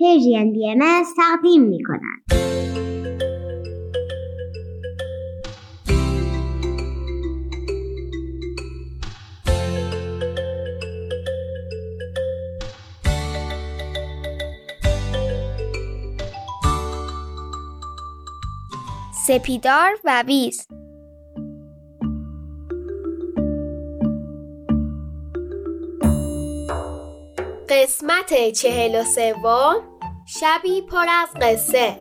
پرژین بی ام تقدیم می کند. سپیدار و ویز قسمت چهل و سوم شبی پر از قصه.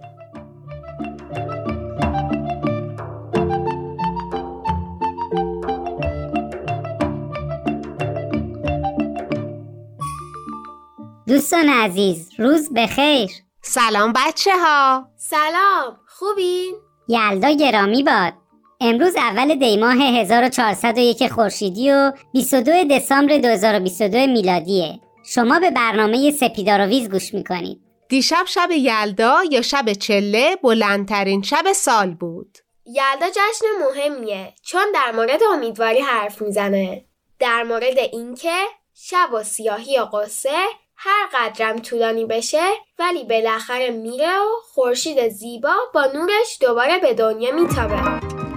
دوستان عزیز روز بخیر. سلام بچه ها سلام خوبین؟ یلدا گرامی باد. امروز اول دیماه 1401 خورشیدی و 22 دسامبر 2022 میلادیه. شما به برنامه سپیدارویز گوش می‌کنید. دیشب شب یلدا یا شب چله بلندترین شب سال بود. یلدا جشن مهمیه. چون در مورد امیدواری حرف می‌زنه. در مورد اینکه شب و سیاهی و قصه هر قدرم طولانی بشه ولی بالاخره میره و خورشید زیبا با نورش دوباره به دنیا میتابه.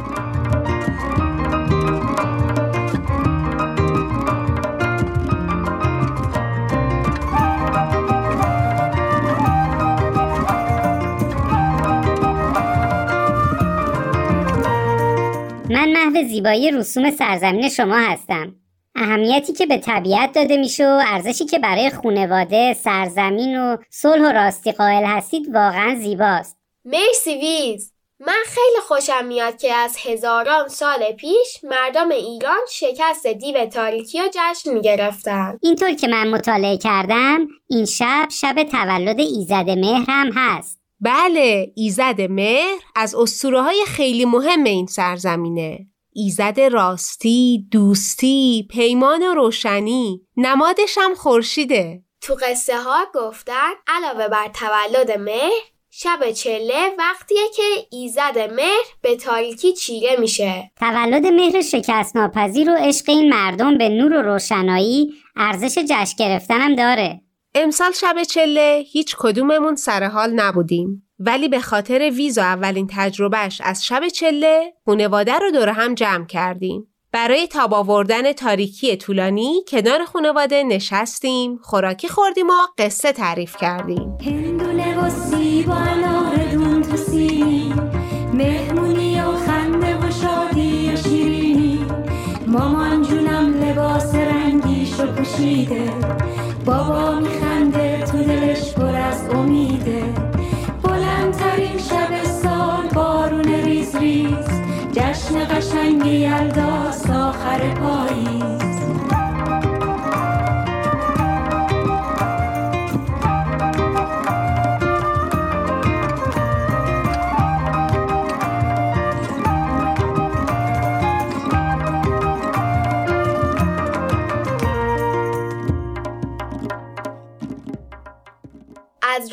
زیبایی رسوم سرزمین شما هستم. اهمیتی که به طبیعت داده میشه و ارزشی که برای خونواده، سرزمین و صلح و راستی قائل هستید واقعا زیباست. مرسی ویز. من خیلی خوشم میاد که از هزاران سال پیش مردم ایران شکست دیو تاریکی و جشن می‌گرفتن اینطور که من مطالعه کردم این شب شب تولد ایزد مهر هم هست. بله ایزد مهر از اسطوره های خیلی مهم این سرزمینه. ایزد راستی، دوستی، پیمان و روشنی نمادش هم خورشیده. تو قصه ها گفتن علاوه بر تولد مهر شب چله وقتیه که ایزد مهر به تاریکی چیره میشه. تولد مهر شکست ناپذیر و عشق این مردم به نور و روشنایی ارزش جشن گرفتنم داره. امسال شب چله هیچ کدوممون سر حال نبودیم. ولی به خاطر ویز و اولین تجربهش از شب چله خونواده رو دور هم جمع کردیم. برای تاب آوردن تاریکی طولانی کنار خانواده نشستیم خوراکی خوردیم و قصه تعریف کردیم. هندونه و سیب و مهمونی و خنده و شادی و شیرینی. مامان جونم لباس رنگیشو پوشیده بابا water boy.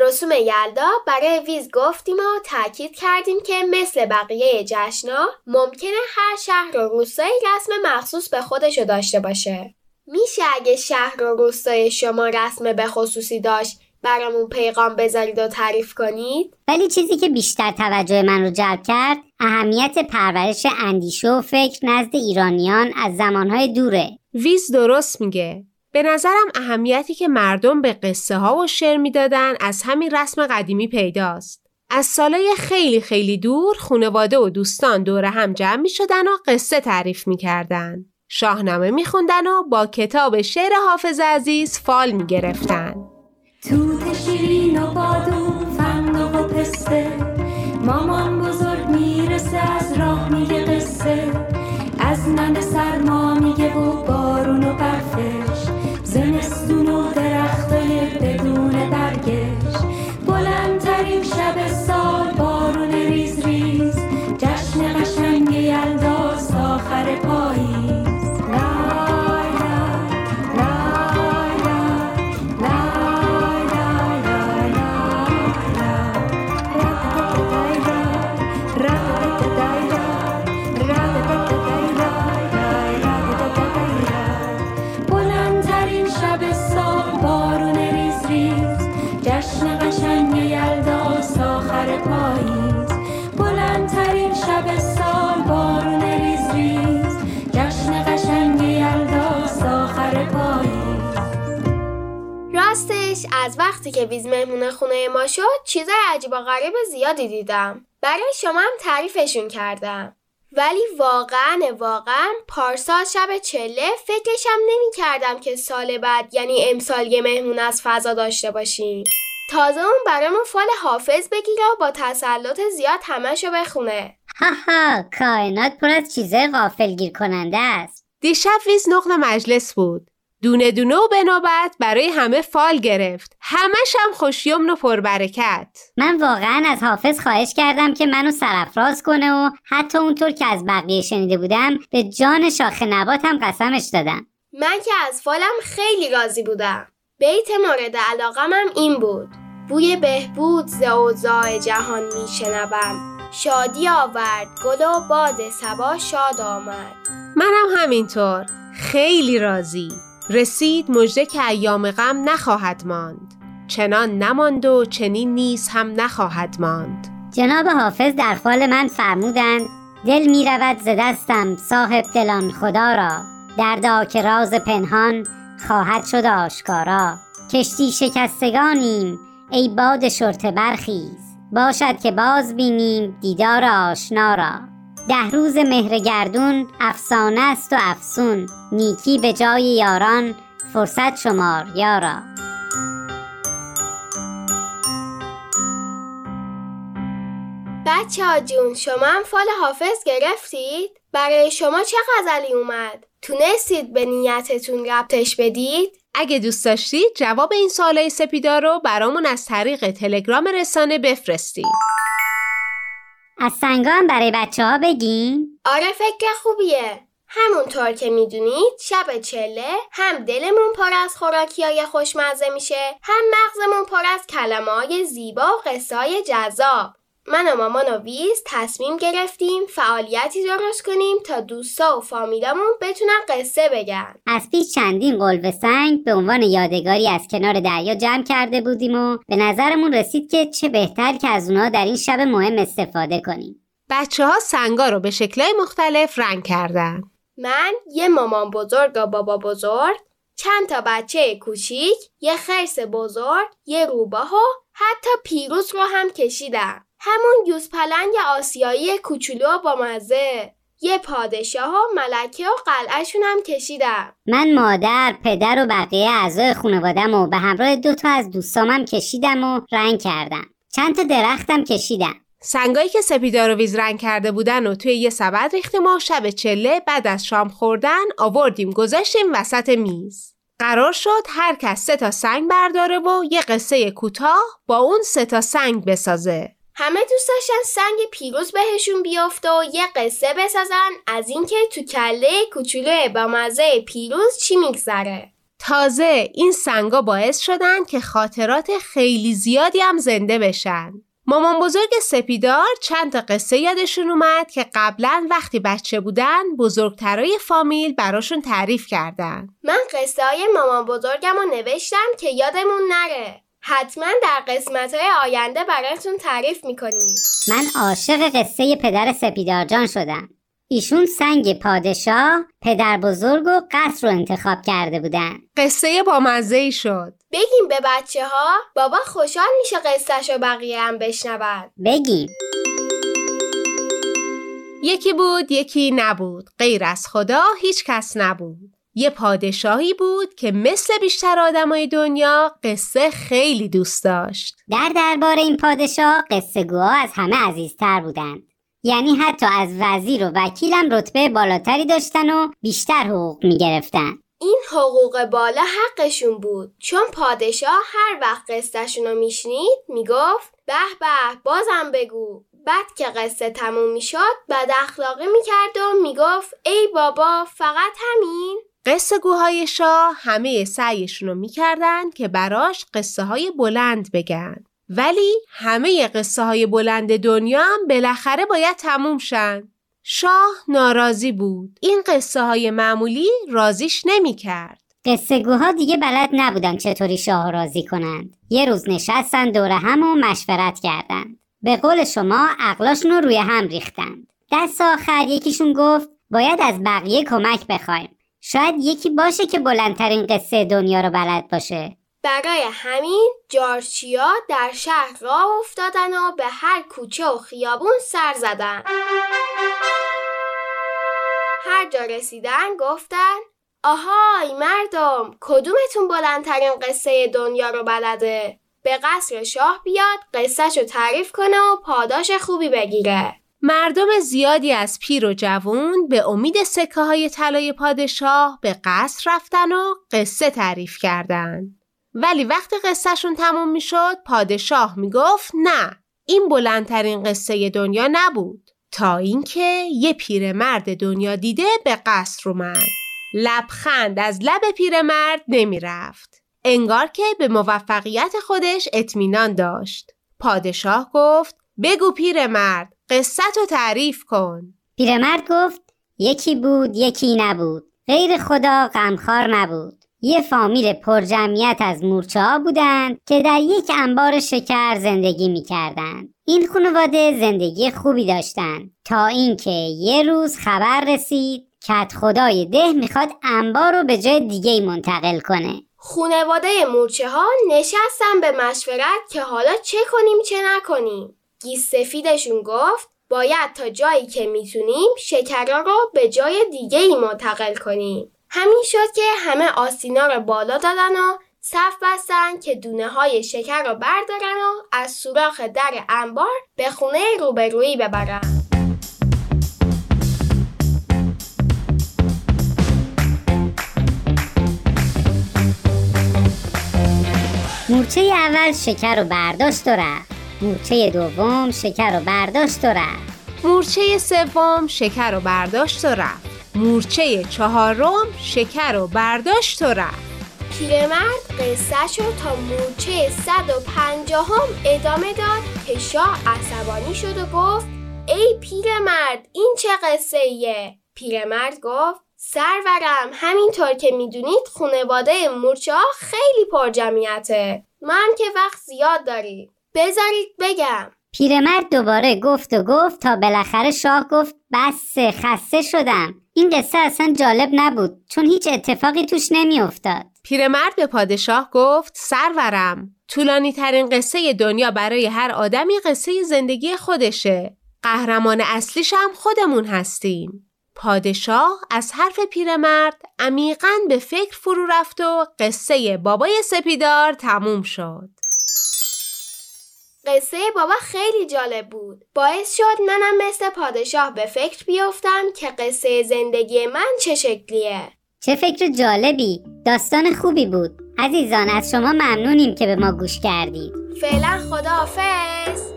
از رسوم یلدا برای ویز گفتیم و تاکید کردیم که مثل بقیه جشنا ممکنه هر شهر و روستایی رسم مخصوص به خودشو داشته باشه. میشه اگه شهر و روستای شما رسم به خصوصی داشت برامون پیغام بذارید و تعریف کنید؟ ولی چیزی که بیشتر توجه من رو جلب کرد اهمیت پرورش اندیشه و فکر نزد ایرانیان از زمانهای دوره. ویز درست میگه. به نظرم اهمیتی که مردم به قصه ها و شعر می‌دادن از همین رسم قدیمی پیداست. از سالای خیلی خیلی دور خانواده و دوستان دور هم جمع می شدن و قصه تعریف می کردن. شاهنامه می خوندن و با کتاب شعر حافظ عزیز فال می گرفتن. توت شیرین و بادو راستش از وقتی که ویز مهمون خونه ما شد چیزای عجیب و غریب زیادی دیدم. برای شما هم تعریفشون کردم. ولی واقعا واقعا پارسال شب چله فکرشم نمی کردم که سال بعد یعنی امسال یه مهمون از فضا داشته باشیم. تازه اون برامون فال حافظ بگیره و با تسلط زیاد همشو بخونه. هاها کائنات پر از چیزای غافلگیر کننده است. دیشب ویز نقل مجلس بود. دونه دونه و به نوبت برای همه فال گرفت. همش هم خوشیمن و پربرکت. من واقعا از حافظ خواهش کردم که منو سرفراز کنه و حتی اونطور که از بقیه شنیده بودم به جان شاخ نباتم قسمش دادم من که از فالم خیلی راضی بودم بیت مورد علاقم هم این بود بوی بهبود ز اوضاع جهان میشنوم شادی آورد گل و باد سبا شاد آمد منم همینطور. خیلی راضی. رسید مژده که ایام غم نخواهد ماند. چنان نماند و چنین نیز هم نخواهد ماند. جناب حافظ در فال من فرمودند دل می رود ز دستم صاحب دلان خدا را دردا که راز پنهان خواهد شد آشکارا کشتی شکستگانیم ای باد شرطه برخیز باشد که باز بینیم دیدار آشنا را ده روز مهر گردون افسانه است و افسون نیکی به جای یاران فرصت شمار یارا بچه ها جون شما هم فال حافظ گرفتید؟ برای شما چه غزلی اومد؟ تونستید به نیتتون ربطش بدید؟ اگه دوست داشتید جواب این سوالای سپیدا رو برامون از طریق تلگرام رسانه بفرستید. از سنگا هم برای بچه ها بگیم آره فکر خوبیه. همونطور که می‌دونید شب چله هم دلمون پر از خوراکی های خوشمزه میشه هم مغزمون پر از کلمه های زیبا و قصه های جذاب. من و مامان و ویز تصمیم گرفتیم فعالیتی درست کنیم تا دوستا و فامیلامون بتونن قصه بگن. از پیش چندین قلب سنگ به عنوان یادگاری از کنار دریا جمع کرده بودیم و به نظرمون رسید که چه بهتر که از اونها در این شب مهم استفاده کنیم. بچه ها سنگا رو به شکلهای مختلف رنگ کردن. من یه مامان بزرگ و بابا بزرگ چند تا بچه کوچیک یه خرس بزرگ یه روباه و حتی پیروز رو هم کشیدم. همون یوز پلنگ آسیایی کوچولو و با مزه یه پادشاه و ملکه و قلعهشون هم کشیدم من مادر، پدر و بقیه اعضای خانوادم و به همراه دو تا از دوستامم کشیدم و رنگ کردم. چند تا درختم کشیدم. سنگایی که سپیدا رو ویز رنگ کرده بودن و توی یه سبد ریختیم و شب چله بعد از شام خوردن آوردیم گذاشتیم وسط میز. قرار شد هر کس سه تا سنگ برداره و یه قصه کوتاه با اون سه تا سنگ بسازه. همه دوست داشتن سنگ پیروز بهشون بیافته و یه قصه بسازن از اینکه تو کله کوچولو با مزه پیروز چی میگذره تازه این سنگا باعث شدن که خاطرات خیلی زیادی هم زنده بشن. مامان بزرگ سپیدار چند تا قصه یادشون اومد که قبلا وقتی بچه بودن بزرگترای فامیل براشون تعریف کردن. من قصه های مامان بزرگم رو نوشتم که یادمون نره حتما در قسمت های آینده براتون تعریف می‌کنیم من عاشق قصه پدر سپیدار جان شدم. ایشون سنگ پادشاه، پدر بزرگ و قصر رو انتخاب کرده بودن. قصه با مزه شد. بگیم به بچه ها بابا خوشحال میشه قصهش رو بقیه هم بشنون بگیم یکی بود یکی نبود غیر از خدا هیچ کس نبود یه پادشاهی بود که مثل بیشتر آدمای دنیا قصه خیلی دوست داشت در دربار این پادشاه قصه گوها از همه عزیزتر بودند. یعنی حتی از وزیر و وکیلم رتبه بالاتری داشتن و بیشتر حقوق می گرفتن. این حقوق بالا حقشون بود چون پادشاه هر وقت قصهشون رو میشنید می‌گفت به به بازم بگو بعد که قصه تموم می‌شد بد اخلاقی می‌کرد و می‌گفت ای بابا فقط همین قصه گوهای شاه همه سعیشون رو می‌کردن که براش قصه های بلند بگن. ولی همه قصه های بلند دنیا هم بالاخره باید تموم شن. شاه ناراضی بود. این قصه های معمولی رازیش نمی کرد قصه گوها دیگه بلد نبودن چطوری شاه راضی کنند. یه روز نشستن دور هم و مشورت کردند. به قول شما عقلاشون رو روی هم ریختند. دست آخر یکیشون گفت باید از بقیه کمک بخوایم. شاید یکی باشه که بلندترین قصه دنیا رو بلد باشه. برای همین جارچیا در شهر راه افتادن و به هر کوچه و خیابون سر زدن. هر جا رسیدن گفتن آهای مردم کدومتون بلندترین قصه دنیا رو بلده؟ به قصر شاه بیاد قصهش رو تعریف کنه و پاداش خوبی بگیره. مردم زیادی از پیر و جوون به امید سکه های طلای پادشاه به قصر رفتن و قصه تعریف کردند. ولی وقتی قصهشون تموم می‌شد پادشاه می‌گفت نه این بلندترین قصه دنیا نبود. تا اینکه یه پیرمرد دنیا دیده به قصر اومد. لبخند از لب پیرمرد نمی‌رفت. انگار که به موفقیت خودش اطمینان داشت. پادشاه گفت بگو پیرمرد قصه تو تعریف کن پیرمرد گفت یکی بود یکی نبود غیر خدا غمخوار نبود یه فامیل پرجمعیت از مورچه ها بودند که در یک انبار شکر زندگی می‌کردند. این خانواده زندگی خوبی داشتند تا اینکه یه روز خبر رسید کت خدای ده می‌خواد انبار رو به جای دیگه منتقل کنه. خونواده مورچه ها نشستن به مشورت که حالا چه کنیم چه نکنیم. گیس سفیدشون گفت باید تا جایی که می‌تونیم شکرها رو به جای دیگه ای منتقل کنیم. همین شد که همه آسینا رو بالا دادن و صف بستن که دونه های شکر رو بردارن و از سوراخ در انبار به خونه روبرویی ببرن. مورچه اول شکر رو برداشت و رفت مورچه دوم شکر رو برداشت و رفت. مورچه سوم شکر رو برداشت و رفت. مورچه چهارم شکر رو برداشت و رفت. پیرمرد قصه رو تا مورچه 150 هم ادامه داد که شاه عصبانی شد و گفت ای پیرمرد این چه قصه ایه؟ پیرمرد گفت سرورم همینطور که می‌دونید خانواده مورچه ها خیلی پر جمعیته من که وقت زیاد دارید بذارید بگم. پیرمرد دوباره گفت و گفت تا بالاخره شاه گفت بس خسته شدم. این قصه اصلا جالب نبود چون هیچ اتفاقی توش نمیافتاد. پیرمرد به پادشاه گفت سرورم طولانی ترین قصه دنیا برای هر آدمی قصه زندگی خودشه. قهرمان اصلیش هم خودمون هستیم. پادشاه از حرف پیرمرد عمیقا به فکر فرو رفت و قصه بابای سپیدار تموم شد. قصه بابا خیلی جالب بود. باعث شد منم مثل پادشاه به فکر بیفتم که قصه زندگی من چه شکلیه. چه فکر جالبی. داستان خوبی بود. عزیزان از شما ممنونیم که به ما گوش کردید. فعلا خداحافظ.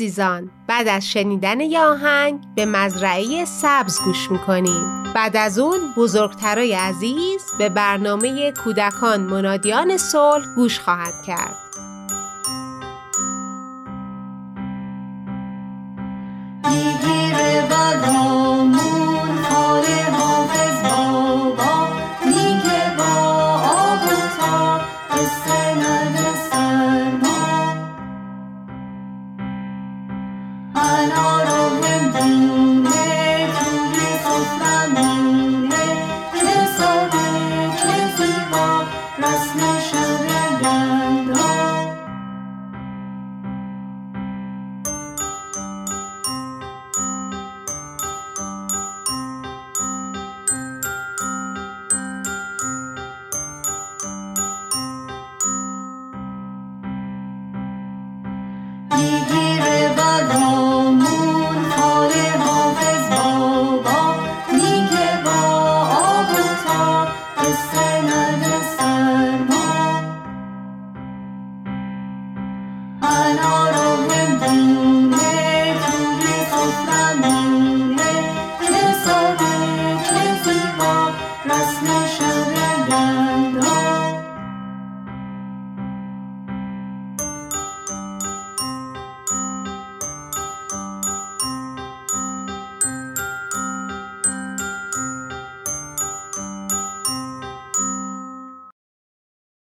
عزیزان بعد از شنیدن یه آهنگ به مزرعه سبز گوش می‌کنیم. بعد از اون بزرگترای عزیز به برنامه کودکان منادیان صلح گوش خواهد کرد. I know.